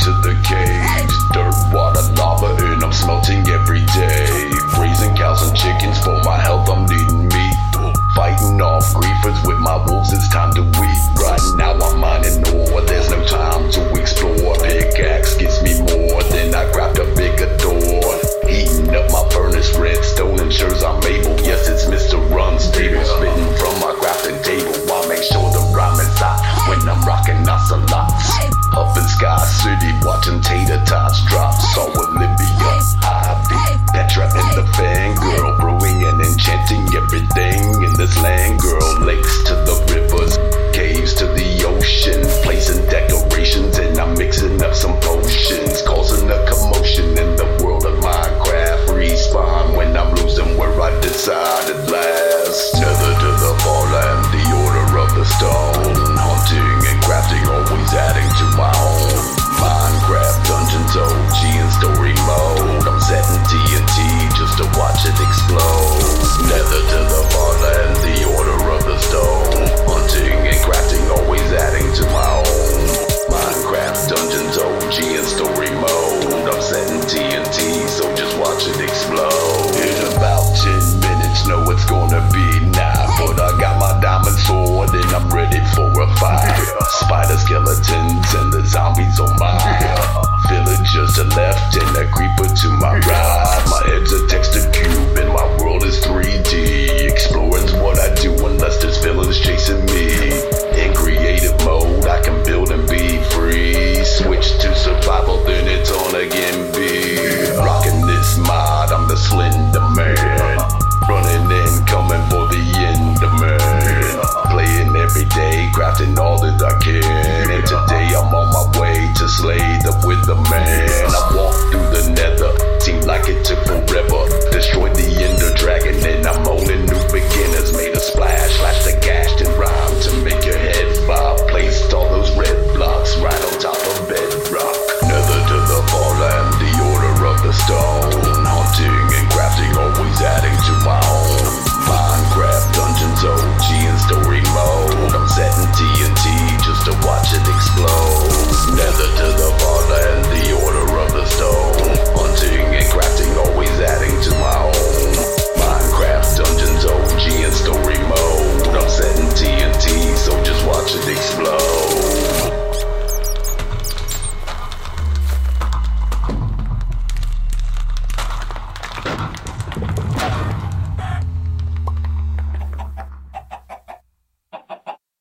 to the cage. Dirt, water, lava, and I'm smelting every day. land girl, lakes to the rivers, caves to the ocean, placing decorations and I'm mixing up some potions, causing a commotion in the world of Minecraft. Respawn when I'm losing where I decided last. Tether to the fallen, the order of the stone, hunting and crafting, always adding to my own. Minecraft dungeons OG and story mode. I'm setting TNT just to watch it explode. Nether to fire. Spider skeletons and the zombies on my Villagers to left and a creeper to my right.